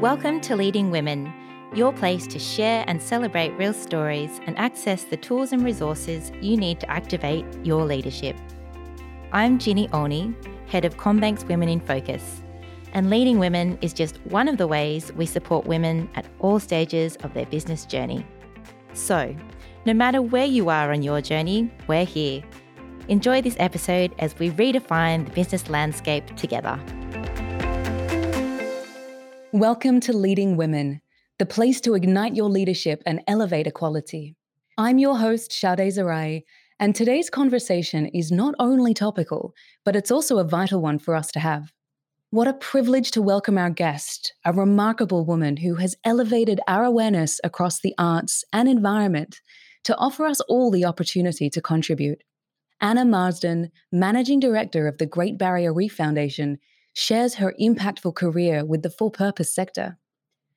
Welcome to Leading Women, your place to share and celebrate real stories and access the tools and resources you need to activate your leadership. I'm Ginny Olney, head of CommBank's Women in Focus, and Leading Women is just one of the ways we support women at all stages of their business journey. So, no matter where you are on your journey, we're here. Enjoy this episode as we redefine the business landscape together. Welcome to Leading Women, the place to ignite your leadership and elevate equality. I'm your host, Sade Zarai, and today's conversation is not only topical, but it's also a vital one for us to have. What a privilege to welcome our guest, a remarkable woman who has elevated our awareness across the arts and environment to offer us all the opportunity to contribute. Anna Marsden, Managing Director of the Great Barrier Reef Foundation, shares her impactful career with the for purpose sector.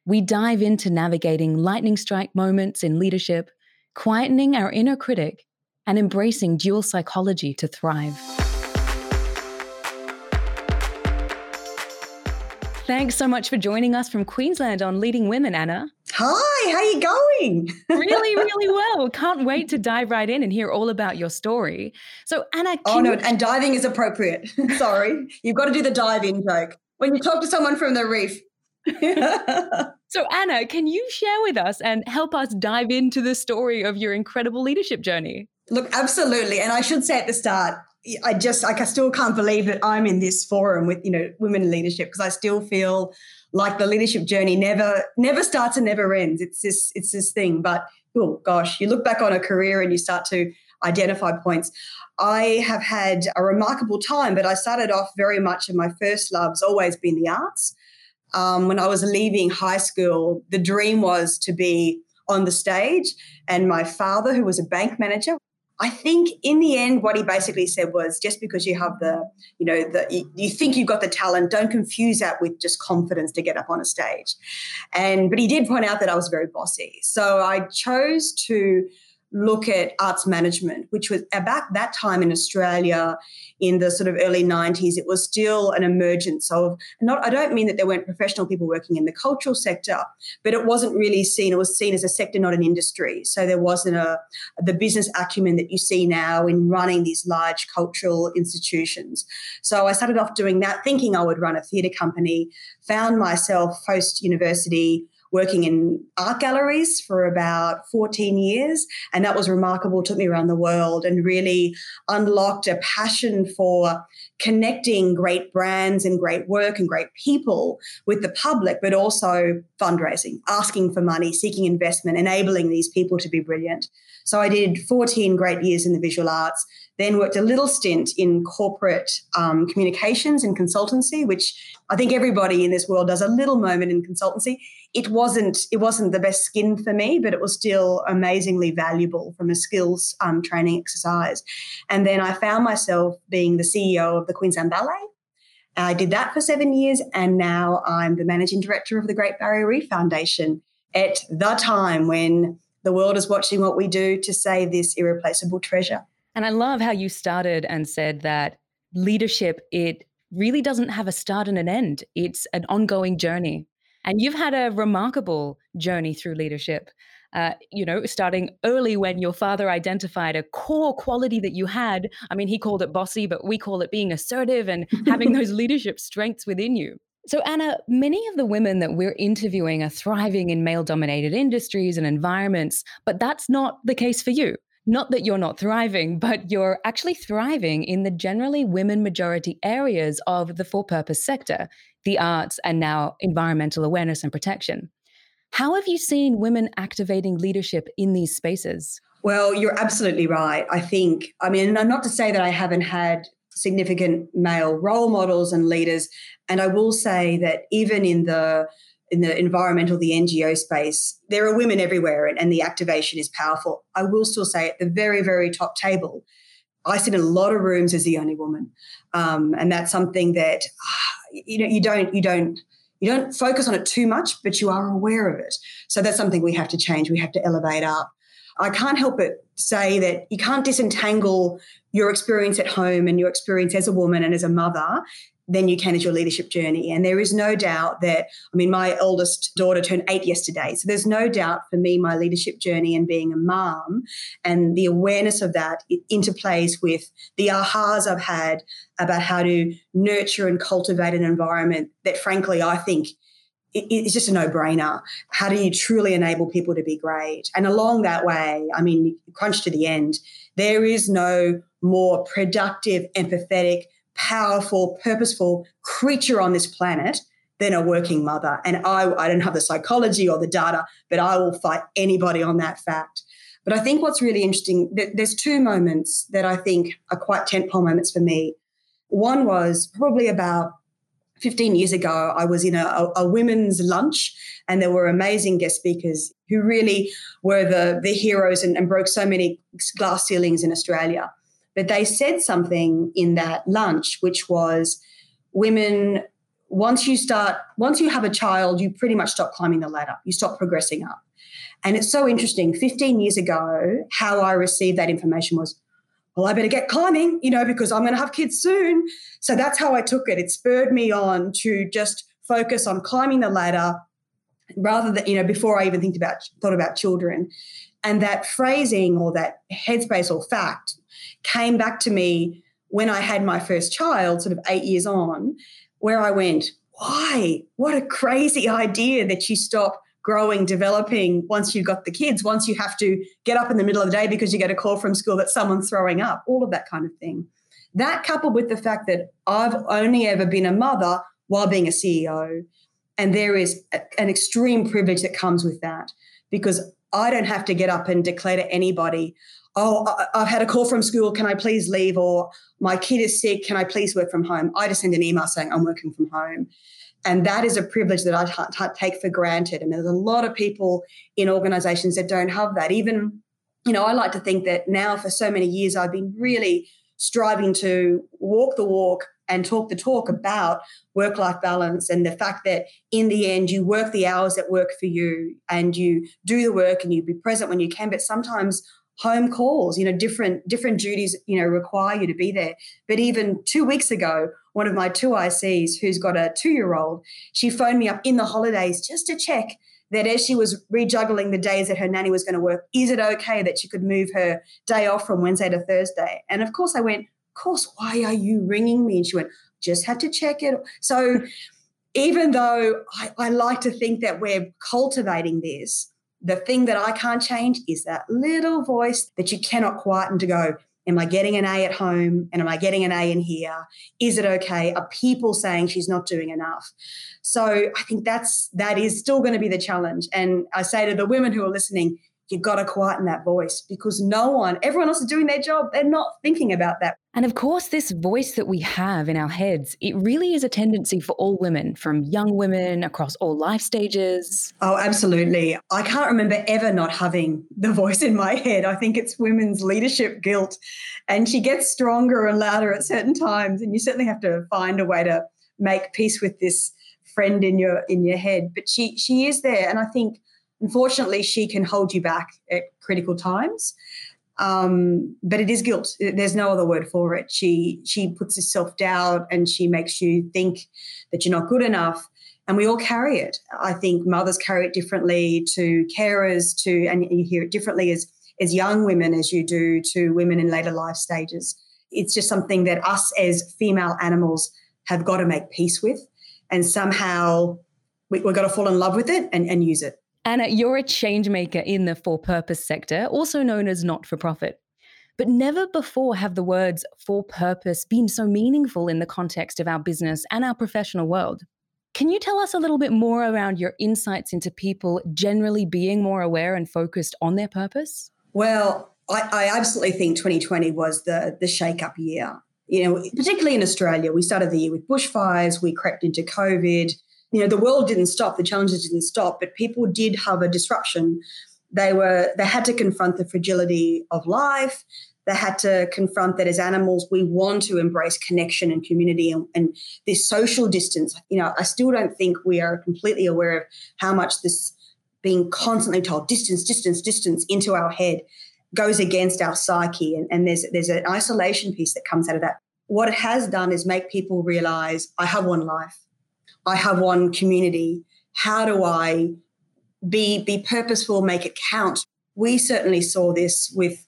We dive into navigating lightning strike moments in leadership, quietening our inner critic, and embracing dual psychology to thrive. Thanks so much for joining us from Queensland on Leading Women, Anna. Hi, how are you going? really, really well. Can't wait to dive right in and hear all about your story. So, Anna, oh no, and diving is appropriate. Sorry, you've got to do the dive in joke when you talk to someone from the reef. so, Anna, can you share with us and help us dive into the story of your incredible leadership journey? Look, absolutely. And I should say at the start, I just like I still can't believe that I'm in this forum with you know women in leadership because I still feel like the leadership journey never never starts and never ends. It's this it's this thing. But oh gosh, you look back on a career and you start to identify points. I have had a remarkable time, but I started off very much in my first love's always been the arts. Um, when I was leaving high school, the dream was to be on the stage. And my father, who was a bank manager, I think in the end, what he basically said was just because you have the, you know, the you think you've got the talent, don't confuse that with just confidence to get up on a stage. And but he did point out that I was very bossy. So I chose to look at arts management, which was about that time in Australia in the sort of early 90s, it was still an emergence of not, I don't mean that there weren't professional people working in the cultural sector, but it wasn't really seen, it was seen as a sector, not an industry. So there wasn't a the business acumen that you see now in running these large cultural institutions. So I started off doing that, thinking I would run a theatre company, found myself post university working in art galleries for about 14 years. And that was remarkable, took me around the world and really unlocked a passion for connecting great brands and great work and great people with the public, but also fundraising, asking for money, seeking investment, enabling these people to be brilliant. So I did 14 great years in the visual arts, then worked a little stint in corporate um, communications and consultancy, which I think everybody in this world does a little moment in consultancy. It wasn't it wasn't the best skin for me, but it was still amazingly valuable from a skills um, training exercise. And then I found myself being the CEO of the Queensland Ballet. I did that for seven years, and now I'm the managing director of the Great Barrier Reef Foundation. At the time when the world is watching what we do to save this irreplaceable treasure. And I love how you started and said that leadership, it really doesn't have a start and an end. It's an ongoing journey. And you've had a remarkable journey through leadership. Uh, you know, starting early when your father identified a core quality that you had. I mean, he called it bossy, but we call it being assertive and having those leadership strengths within you. So, Anna, many of the women that we're interviewing are thriving in male dominated industries and environments, but that's not the case for you. Not that you're not thriving, but you're actually thriving in the generally women majority areas of the for purpose sector, the arts, and now environmental awareness and protection. How have you seen women activating leadership in these spaces? Well, you're absolutely right. I think, I mean, I'm not to say that I haven't had significant male role models and leaders. And I will say that even in the in the environmental, the NGO space, there are women everywhere and, and the activation is powerful. I will still say at the very, very top table, I sit in a lot of rooms as the only woman. Um, and that's something that you know you don't you don't you don't focus on it too much, but you are aware of it. So that's something we have to change. We have to elevate up. I can't help but say that you can't disentangle your experience at home and your experience as a woman and as a mother than you can as your leadership journey. And there is no doubt that, I mean, my eldest daughter turned eight yesterday. So there's no doubt for me, my leadership journey and being a mom and the awareness of that it interplays with the ahas I've had about how to nurture and cultivate an environment that, frankly, I think it's just a no-brainer. How do you truly enable people to be great? And along that way, I mean, crunch to the end, there is no more productive, empathetic, powerful, purposeful creature on this planet than a working mother. And I, I don't have the psychology or the data, but I will fight anybody on that fact. But I think what's really interesting, there's two moments that I think are quite tentpole moments for me. One was probably about 15 years ago, I was in a, a, women's lunch and there were amazing guest speakers who really were the, the heroes and, and broke so many glass ceilings in Australia. But they said something in that lunch, which was women, once you start, once you have a child, you pretty much stop climbing the ladder, you stop progressing up. And it's so interesting. 15 years ago, how I received that information was, well, I better get climbing, you know, because I'm going to have kids soon. So that's how I took it. It spurred me on to just focus on climbing the ladder rather than, you know, before I even think about thought about children. And that phrasing or that headspace or fact came back to me when I had my first child, sort of eight years on, where I went, why? What a crazy idea that you stop growing, developing once you've got the kids, once you have to get up in the middle of the day because you get a call from school that someone's throwing up, all of that kind of thing. That coupled with the fact that I've only ever been a mother while being a CEO. And there is a, an extreme privilege that comes with that because I don't have to get up and declare to anybody, oh, I've had a call from school. Can I please leave? Or my kid is sick. Can I please work from home? I just send an email saying I'm working from home. And that is a privilege that I t- t- take for granted. And there's a lot of people in organizations that don't have that. Even, you know, I like to think that now for so many years, I've been really striving to walk the walk and talk the talk about work life balance and the fact that in the end you work the hours that work for you and you do the work and you be present when you can but sometimes home calls you know different different duties you know require you to be there but even 2 weeks ago one of my two ICs who's got a 2 year old she phoned me up in the holidays just to check that as she was rejuggling the days that her nanny was going to work, is it okay that she could move her day off from Wednesday to Thursday? And of course, I went, course, why are you ringing me? And she went, just had to check it. So even though I, I like to think that we're cultivating this, the thing that I can't change is that little voice that you cannot quieten to go, Am I getting an A at home? And am I getting an A in here? Is it okay? Are people saying she's not doing enough? So I think that's that is still going to be the challenge. And I say to the women who are listening, you've got to quieten that voice because no one, everyone else is doing their job. They're not thinking about that. And of course, this voice that we have in our heads, it really is a tendency for all women, from young women across all life stages. Oh, absolutely. I can't remember ever not having the voice in my head. I think it's women's leadership guilt. And she gets stronger and louder at certain times. And you certainly have to find a way to make peace with this friend in your in your head. But she she is there. And I think Unfortunately, she can hold you back at critical times. Um, but it is guilt. There's no other word for it. She she puts this self doubt and she makes you think that you're not good enough. And we all carry it. I think mothers carry it differently to carers, to and you hear it differently as as young women as you do to women in later life stages. It's just something that us as female animals have got to make peace with, and somehow we, have got to fall in love with it and, and use it. Anna, you're a change maker in the for purpose sector, also known as not for profit. But never before have the words for purpose been so meaningful in the context of our business and our professional world. Can you tell us a little bit more around your insights into people generally being more aware and focused on their purpose? Well, I, I absolutely think 2020 was the, the shake up year. You know, particularly in Australia, we started the year with bushfires, we crept into COVID, you know the world didn't stop the challenges didn't stop but people did have a disruption. They were they had to confront the fragility of life. They had to confront that as animals we want to embrace connection and community and, and this social distance. You know i still don't think we are completely aware of how much this being constantly told distance distance distance into our head goes against our psyche. And, and there's there's an isolation piece that comes out of that. What it has done is make people realize I have one life, I have one community. How do I be be purposeful, make it count? We certainly saw this with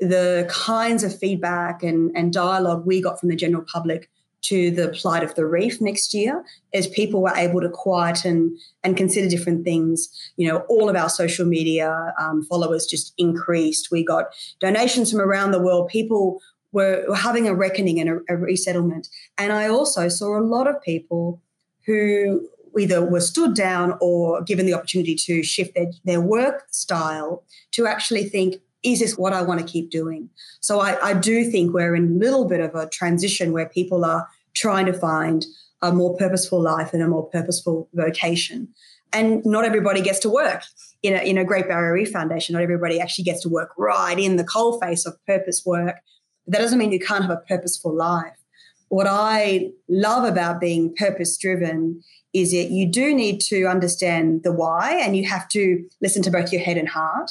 the kinds of feedback and, and dialogue we got from the general public to the plight of the reef next year as people were able to quieten and consider different things. You know, all of our social media um, followers just increased. We got donations from around the world. People were, having a reckoning and a, a resettlement. And I also saw a lot of people who either were stood down or given the opportunity to shift their, their work style to actually think, is this what I want to keep doing? So I, I do think we're in a little bit of a transition where people are trying to find a more purposeful life and a more purposeful vocation. And not everybody gets to work in a, in a Great Barrier Reef Foundation. Not everybody actually gets to work right in the coalface of purpose work. That doesn't mean you can't have a purposeful life. What I love about being purpose driven is that you do need to understand the why and you have to listen to both your head and heart.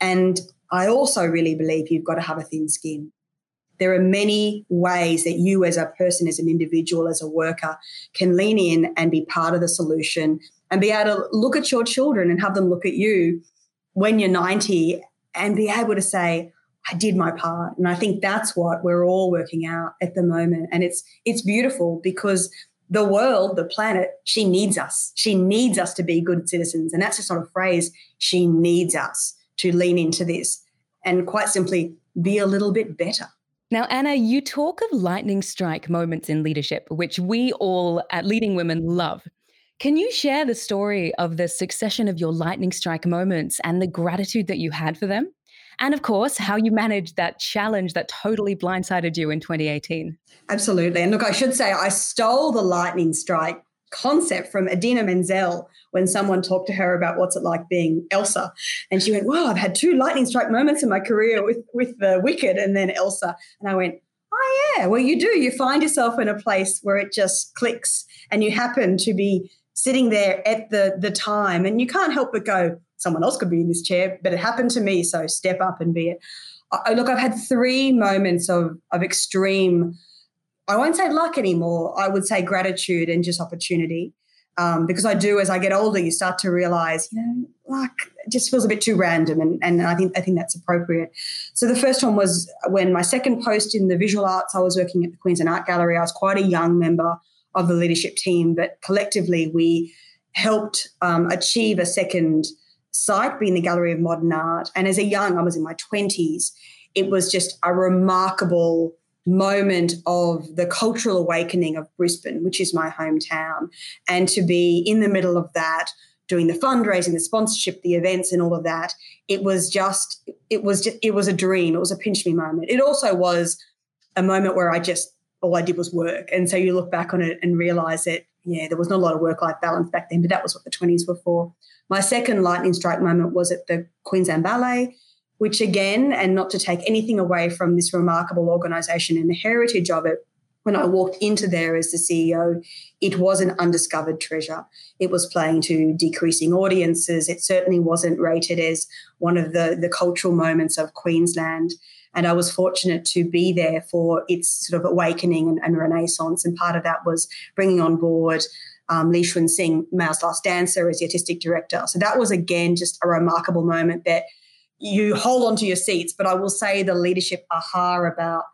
And I also really believe you've got to have a thin skin. There are many ways that you, as a person, as an individual, as a worker, can lean in and be part of the solution and be able to look at your children and have them look at you when you're 90 and be able to say, I did my part. And I think that's what we're all working out at the moment. And it's it's beautiful because the world, the planet, she needs us. She needs us to be good citizens. And that's just not a phrase. She needs us to lean into this and quite simply be a little bit better. Now, Anna, you talk of lightning strike moments in leadership, which we all at Leading Women love. Can you share the story of the succession of your lightning strike moments and the gratitude that you had for them? And of course, how you managed that challenge that totally blindsided you in 2018. Absolutely. And look, I should say I stole the lightning strike concept from Idina Menzel when someone talked to her about what's it like being Elsa. And she went, Wow, I've had two lightning strike moments in my career with, with the Wicked and then Elsa. And I went, Oh, yeah. Well, you do. You find yourself in a place where it just clicks and you happen to be sitting there at the, the time and you can't help but go, Someone else could be in this chair, but it happened to me. So step up and be it. I, look, I've had three moments of, of extreme I won't say luck anymore. I would say gratitude and just opportunity. Um, because I do, as I get older, you start to realize, you know, luck just feels a bit too random, and, and I think I think that's appropriate. So the first one was when my second post in the visual arts. I was working at the Queensland Art Gallery. I was quite a young member of the leadership team, but collectively we helped um, achieve a second site, being the Gallery of Modern Art. And as a young, I was in my twenties. It was just a remarkable moment of the cultural awakening of Brisbane, which is my hometown, and to be in the middle of that, doing the fundraising, the sponsorship, the events, and all of that, it was just, it was just, it was a dream. It was a pinch me moment. It also was a moment where I just all I did was work, and so you look back on it and realize that yeah, there was not a lot of work life balance back then, but that was what the twenties were for. My second lightning strike moment was at the Queensland Ballet which again, and not to take anything away from this remarkable organization and the heritage of it, when I walked into there as the CEO, it was an undiscovered treasure. It was playing to decreasing audiences. It certainly wasn't rated as one of the, the cultural moments of Queensland. And I was fortunate to be there for its sort of awakening and, and renaissance. And part of that was bringing on board um, Li Cunxin, Mao's Last Dancer, as the artistic director. So that was, again, just a remarkable moment that you hold on to your seats. But I will say the leadership aha about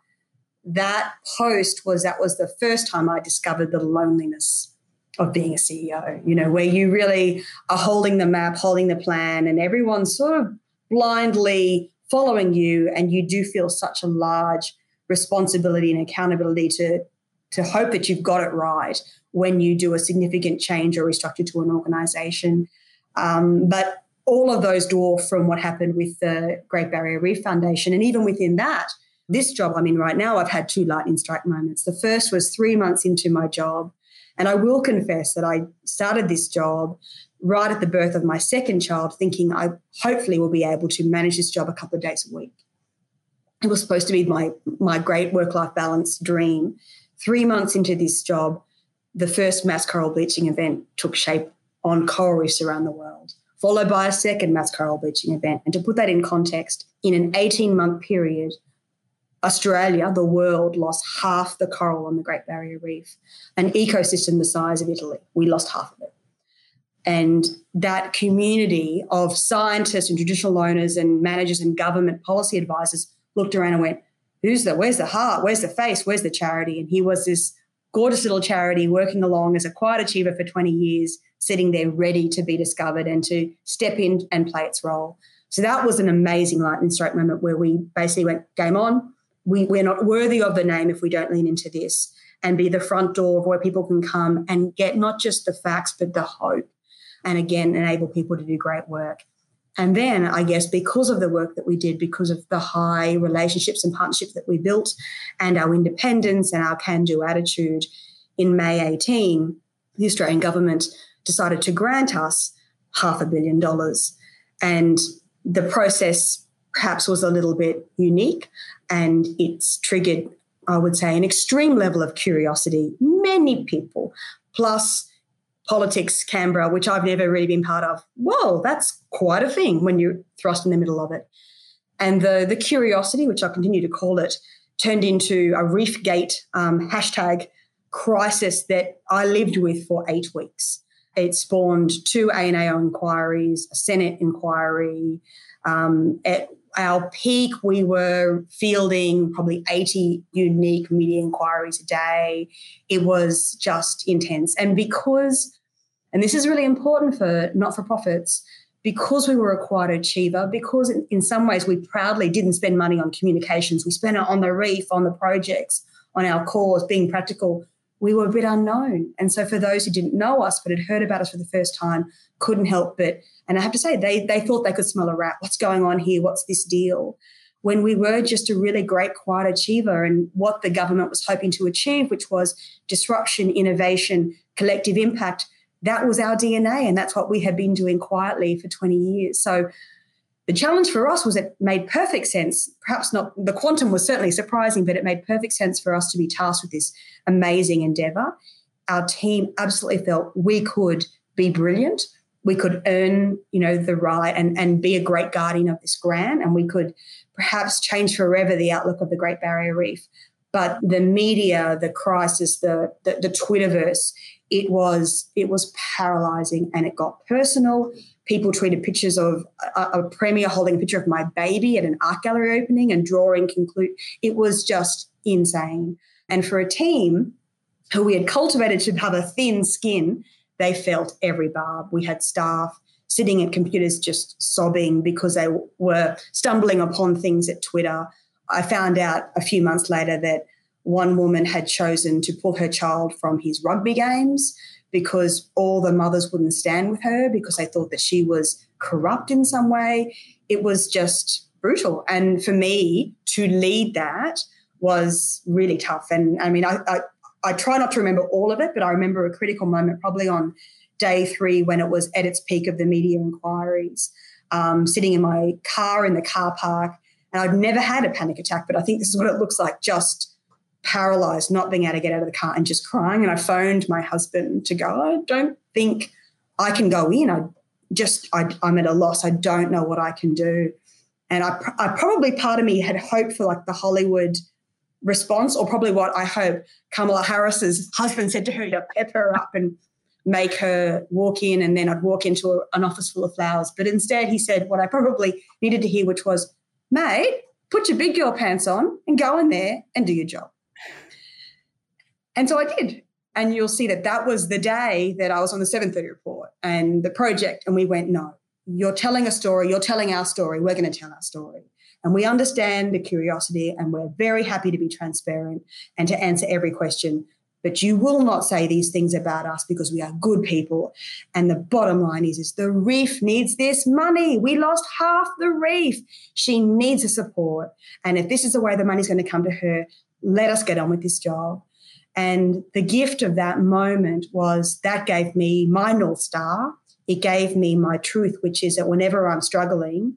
that post was that was the first time I discovered the loneliness of being a CEO, you know, where you really are holding the map, holding the plan, and everyone's sort of blindly following you. And you do feel such a large responsibility and accountability to, to hope that you've got it right when you do a significant change or restructure to an organization. Um, but all of those dwarf from what happened with the Great Barrier Reef Foundation. And even within that, this job I'm in right now, I've had two lightning strike moments. The first was three months into my job. And I will confess that I started this job right at the birth of my second child, thinking I hopefully will be able to manage this job a couple of days a week. It was supposed to be my, my great work life balance dream. Three months into this job, the first mass coral bleaching event took shape on coral reefs around the world followed by a second mass coral bleaching event. And to put that in context, in an 18 month period, Australia, the world, lost half the coral on the Great Barrier Reef, an ecosystem the size of Italy. We lost half of it. And that community of scientists and traditional owners and managers and government policy advisors looked around and went, Who's the, where's the heart? Where's the face? Where's the charity? And he was this gorgeous little charity working along as a quiet achiever for 20 years, sitting there ready to be discovered and to step in and play its role. So that was an amazing lightning strike moment where we basically went, game on. We, we're not worthy of the name if we don't lean into this and be the front door of where people can come and get not just the facts, but the hope. And again, enable people to do great work. And then, I guess, because of the work that we did, because of the high relationships and partnerships that we built, and our independence and our can do attitude, in May 18, the Australian government decided to grant us half a billion dollars. And the process perhaps was a little bit unique and it's triggered, I would say, an extreme level of curiosity. Many people, plus politics Canberra, which I've never really been part of. Whoa, that's quite a thing when you're thrust in the middle of it. And the, the curiosity, which I continue to call it, turned into a Reefgate um, hashtag crisis that I lived with for eight weeks. It spawned two ANAO inquiries, a Senate inquiry. Um, our peak, we were fielding probably 80 unique media inquiries a day. It was just intense. And because, and this is really important for not for profits, because we were a quiet achiever, because in, in, some ways we proudly didn't spend money on communications, we spent it on the reef, on the projects, on our cause, being practical, we were a bit unknown. And so for those who didn't know us but had heard about us for the first time, couldn't help but, and I have to say, they, they thought they could smell a rat. What's going on here? What's this deal? When we were just a really great quiet achiever and what the government was hoping to achieve, which was disruption, innovation, collective impact, that was our DNA. And that's what we had been doing quietly for 20 years. So the challenge for us was it made perfect sense. Perhaps not, the quantum was certainly surprising, but it made perfect sense for us to be tasked with this amazing endeavor. Our team absolutely felt we could be brilliant. We could earn, you know, the right and, and be a great guardian of this grant, and we could perhaps change forever the outlook of the Great Barrier Reef. But the media, the crisis, the, the, the Twitterverse, it was it was paralyzing and it got personal people tweeted pictures of a, a, premier holding a picture of my baby at an art gallery opening and drawing conclude it was just insane. And for a team who we had cultivated to have a thin skin they felt every barb. We had staff sitting at computers just sobbing because they were stumbling upon things at twitter. I found out a few months later that one woman had chosen to pull her child from his rugby games because all the mothers wouldn't stand with her because they thought that she was corrupt in some way. It was just brutal. And for me to lead that was really tough. And I mean, I, I, I try not to remember all of it, but I remember a critical moment probably on day three when it was at its peak of the media inquiries, um, sitting in my car in the car park. And I'd never had a panic attack, but I think this is what it looks like just paralyzed, not being able to get out of the car and just crying. And I phoned my husband to go, I don't think I can go in. I just, I, am at a loss. I don't know what I can do. And I, I probably, part of me had hoped for like the Hollywood response, or probably what I hope Kamala Harris's husband said to her to pep her up and make her walk in. And then I'd walk into a, an office full of flowers. But instead, he said what I probably needed to hear, which was, mate, put your big girl pants on and go in there and do your job. And so I did. And you'll see that that was the day that I was on the 730 report and the project. And we went, no, you're telling a story, you're telling our story, we're going to tell our story. And we understand the curiosity and we're very happy to be transparent and to answer every question. But you will not say these things about us because we are good people. And the bottom line is, is the reef needs this money. We lost half the reef. She needs the support. And if this is the way the money's going to come to her, let us get on with this job. And the gift of that moment was that gave me my North Star. It gave me my truth, which is that whenever I'm struggling,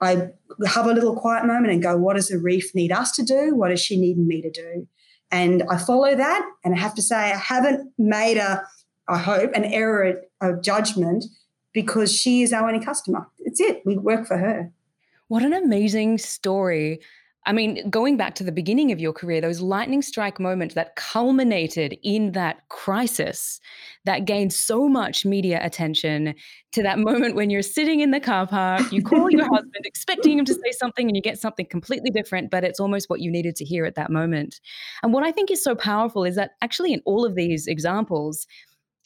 I have a little quiet moment and go, what does the reef need us to do? What does she need me to do? And I follow that. And I have to say, I haven't made a, I hope, an error of judgment because she is our only customer. It's it. We work for her. What an amazing story I mean, going back to the beginning of your career, those lightning strike moments that culminated in that crisis that gained so much media attention to that moment when you're sitting in the car park, you call your husband expecting him to say something and you get something completely different, but it's almost what you needed to hear at that moment. And what I think is so powerful is that actually, in all of these examples,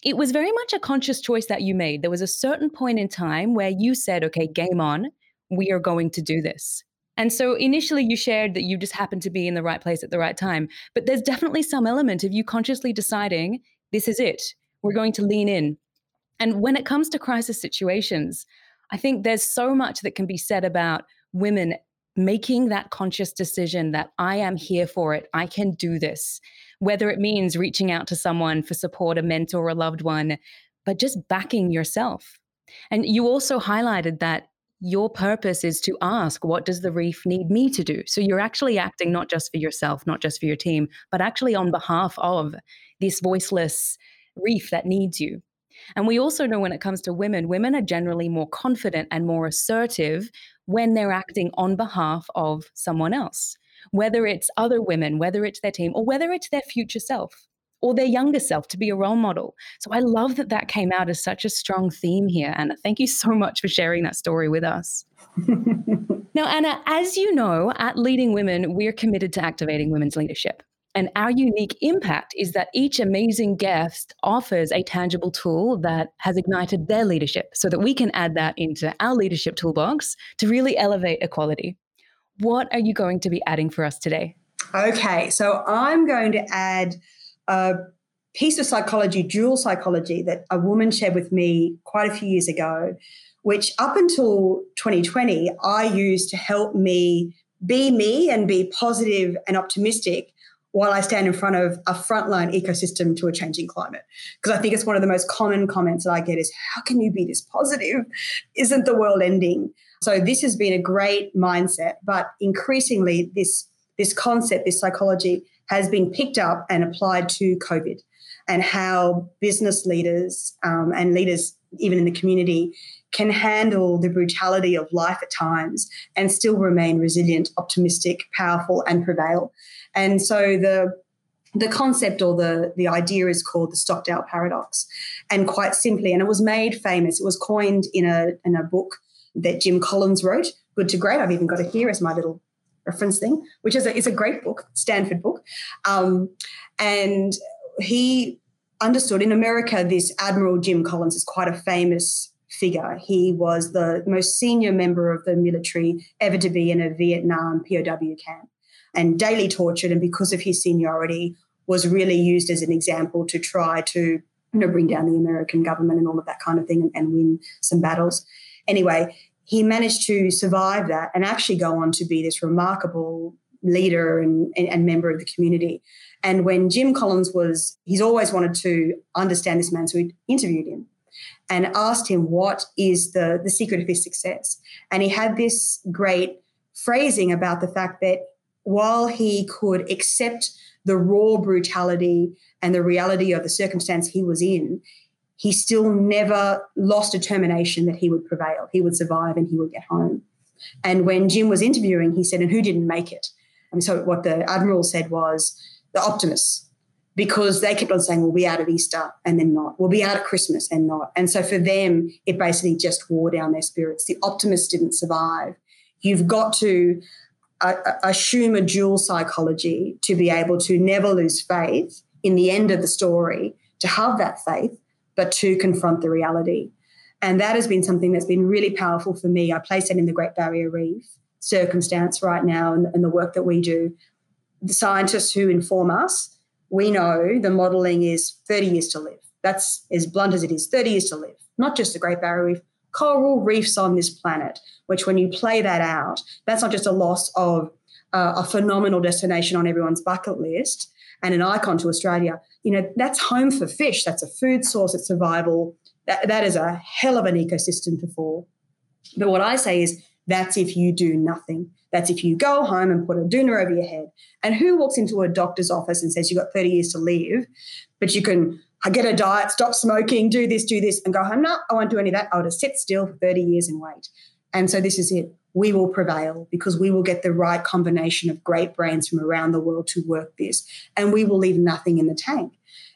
it was very much a conscious choice that you made. There was a certain point in time where you said, okay, game on, we are going to do this. And so initially you shared that you just happened to be in the right place at the right time. But there's definitely some element of you consciously deciding, this is it. We're going to lean in. And when it comes to crisis situations, I think there's so much that can be said about women making that conscious decision that I am here for it. I can do this. Whether it means reaching out to someone for support, a mentor, a loved one, but just backing yourself. And you also highlighted that your purpose is to ask, what does the reef need me to do? So you're actually acting not just for yourself, not just for your team, but actually on behalf of this voiceless reef that needs you. And we also know when it comes to women, women are generally more confident and more assertive when they're acting on behalf of someone else, whether it's other women, whether it's their team, or whether it's their future self or their younger self to be a role model. So I love that that came out as such a strong theme here. Anna, thank you so much for sharing that story with us. now, Anna, as you know, at Leading Women, we're committed to activating women's leadership. And our unique impact is that each amazing guest offers a tangible tool that has ignited their leadership so that we can add that into our leadership toolbox to really elevate equality. What are you going to be adding for us today? Okay, so I'm going to add a piece of psychology, dual psychology, that a woman shared with me quite a few years ago, which up until 2020, I used to help me be me and be positive and optimistic while I stand in front of a frontline ecosystem to a changing climate. Because I think it's one of the most common comments that I get is, how can you be this positive? Isn't the world ending? So this has been a great mindset, but increasingly this this concept, this psychology has been picked up and applied to COVID and how business leaders um, and leaders, even in the community, can handle the brutality of life at times and still remain resilient, optimistic, powerful, and prevail. And so the the concept or the the idea is called the Stockdale paradox, and quite simply, and it was made famous. It was coined in a in a book that Jim Collins wrote, Good to Great. I've even got it here as my little reference thing, which is a, is a great book, Stanford book. Um, and he understood in America, this Admiral Jim Collins is quite a famous figure. He was the most senior member of the military ever to be in a Vietnam POW camp and daily tortured. And because of his seniority, was really used as an example to try to you know, bring down the American government and all of that kind of thing and, and win some battles. Anyway, he managed to survive that and actually go on to be this remarkable leader and, and, and, member of the community. And when Jim Collins was, he's always wanted to understand this man, so he interviewed him and asked him what is the, the secret of his success. And he had this great phrasing about the fact that while he could accept the raw brutality and the reality of the circumstance he was in, he still never lost determination that he would prevail, he would survive, and he would get home. And when Jim was interviewing, he said, And who didn't make it? And so what the Admiral said was the optimists, because they kept on saying, We'll be out at Easter and then not. We'll be out at Christmas and not. And so for them, it basically just wore down their spirits. The optimists didn't survive. You've got to uh, uh assume a dual psychology to be able to never lose faith in the end of the story, to have that faith but to confront the reality. And that has been something that's been really powerful for me. I place that in the Great Barrier Reef circumstance right now and, and the work that we do. The scientists who inform us, we know the modeling is 30 years to live. That's as blunt as it is 30 years to live, not just the Great Barrier Reef, coral reefs on this planet, which when you play that out, that's not just a loss of uh, a phenomenal destination on everyone's bucket list and an icon to Australia, you know, that's home for fish. That's a food source, it's survival. That, that is a hell of an ecosystem to fall. But what I say is that's if you do nothing. That's if you go home and put a doona over your head. And who walks into a doctor's office and says you've got 30 years to live, but you can get a diet, stop smoking, do this, do this, and go home? No, I won't do any of that. I'll just sit still for 30 years and wait. And so this is it. We will prevail because we will get the right combination of great brands from around the world to work this and we will leave nothing in the tank.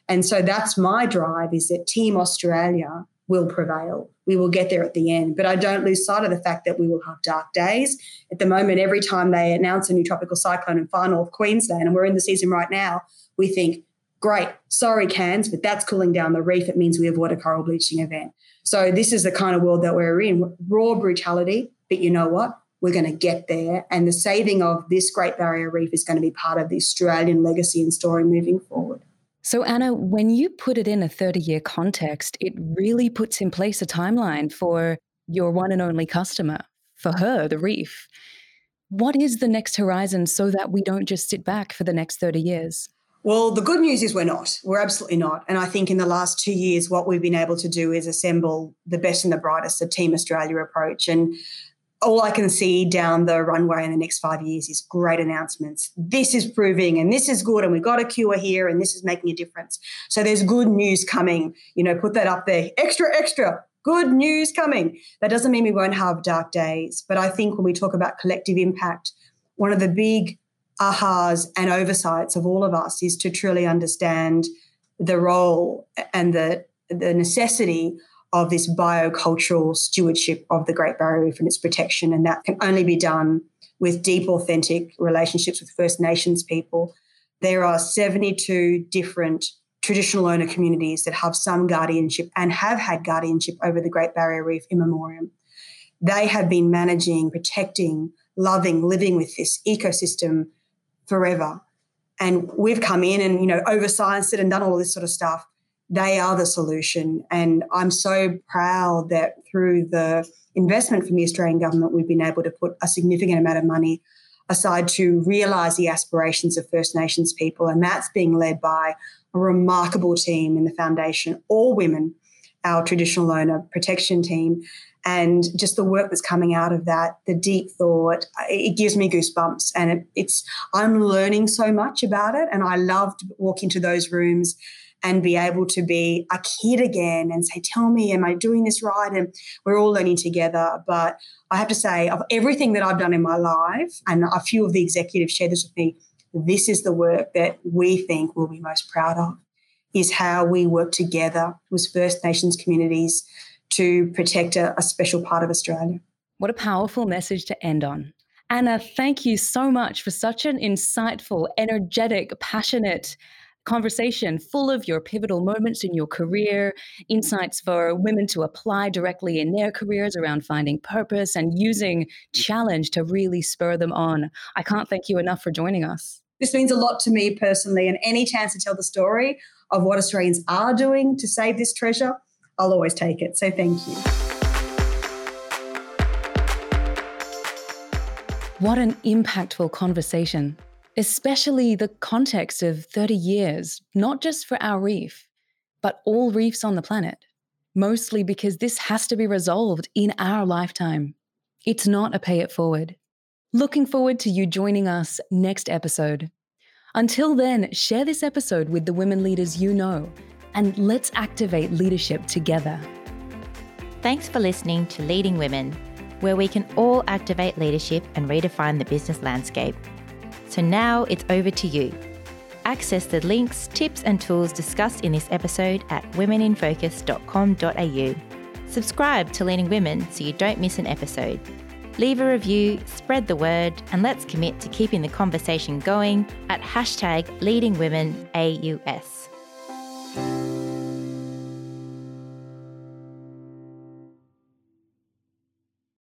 And so that's my drive is that Team Australia will prevail. We will get there at the end. But I don't lose sight of the fact that we will have dark days. At the moment, every time they announce a new tropical cyclone in far north Queensland, and we're in the season right now, we think, great, sorry, Cairns, but that's cooling down the reef. It means we avoid a coral bleaching event. So this is the kind of world that we're in. Raw brutality, but you know what? We're going to get there. And the saving of this Great Barrier Reef is going to be part of the Australian legacy and story moving forward. So, Anna, when you put it in a 30 year context, it really puts in place a timeline for your one and only customer, for her, the reef. What is the next horizon so that we don't just sit back for the next 30 years? Well, the good news is we're not. We're absolutely not. And I think in the last two years, what we've been able to do is assemble the best and the brightest, the Team Australia approach. And all I can see down the runway in the next five years is great announcements. This is proving and this is good, and we've got a cure here, and this is making a difference. So there's good news coming. You know, put that up there. Extra, extra. Good news coming. That doesn't mean we won't have dark days. But I think when we talk about collective impact, one of the big ahas and oversights of all of us is to truly understand the role and the, the necessity of this biocultural stewardship of the Great Barrier Reef and its protection. And that can only be done with deep, authentic relationships with First Nations people. There are 72 different traditional owner communities that have some guardianship and have had guardianship over the Great Barrier Reef in memoriam. They have been managing, protecting, loving, living with this ecosystem forever. And we've come in and, you know, overscienced it and done all this sort of stuff they are the solution. And I'm so proud that through the investment from the Australian government, we've been able to put a significant amount of money aside to realise the aspirations of First Nations people. And that's being led by a remarkable team in the foundation, all women, our traditional owner protection team. And just the work that's coming out of that, the deep thought, it gives me goosebumps. And it, it's, I'm learning so much about it. And I love to walk into those rooms and be able to be a kid again and say, Tell me, am I doing this right? And we're all learning together. But I have to say, of everything that I've done in my life, and a few of the executives shared this with me, this is the work that we think we'll be most proud of, is how we work together with First Nations communities to protect a, a special part of Australia. What a powerful message to end on. Anna, thank you so much for such an insightful, energetic, passionate, conversation full of your pivotal moments in your career, insights for women to apply directly in their careers around finding purpose and using challenge to really spur them on. I can't thank you enough for joining us. This means a lot to me personally, and any chance to tell the story of what Australians are doing to save this treasure, I'll always take it. So thank you. What an impactful conversation especially the context of 30 years, not just for our reef, but all reefs on the planet, mostly because this has to be resolved in our lifetime. It's not a pay it forward. Looking forward to you joining us next episode. Until then, share this episode with the women leaders you know, and let's activate leadership together. Thanks for listening to Leading Women, where we can all activate leadership and redefine the business landscape. So now it's over to you. Access the links, tips, and tools discussed in this episode at womeninfocus.com.au. Subscribe to Leading Women so you don't miss an episode. Leave a review, spread the word, and let's commit to keeping the conversation going at hashtag leadingwomenaus.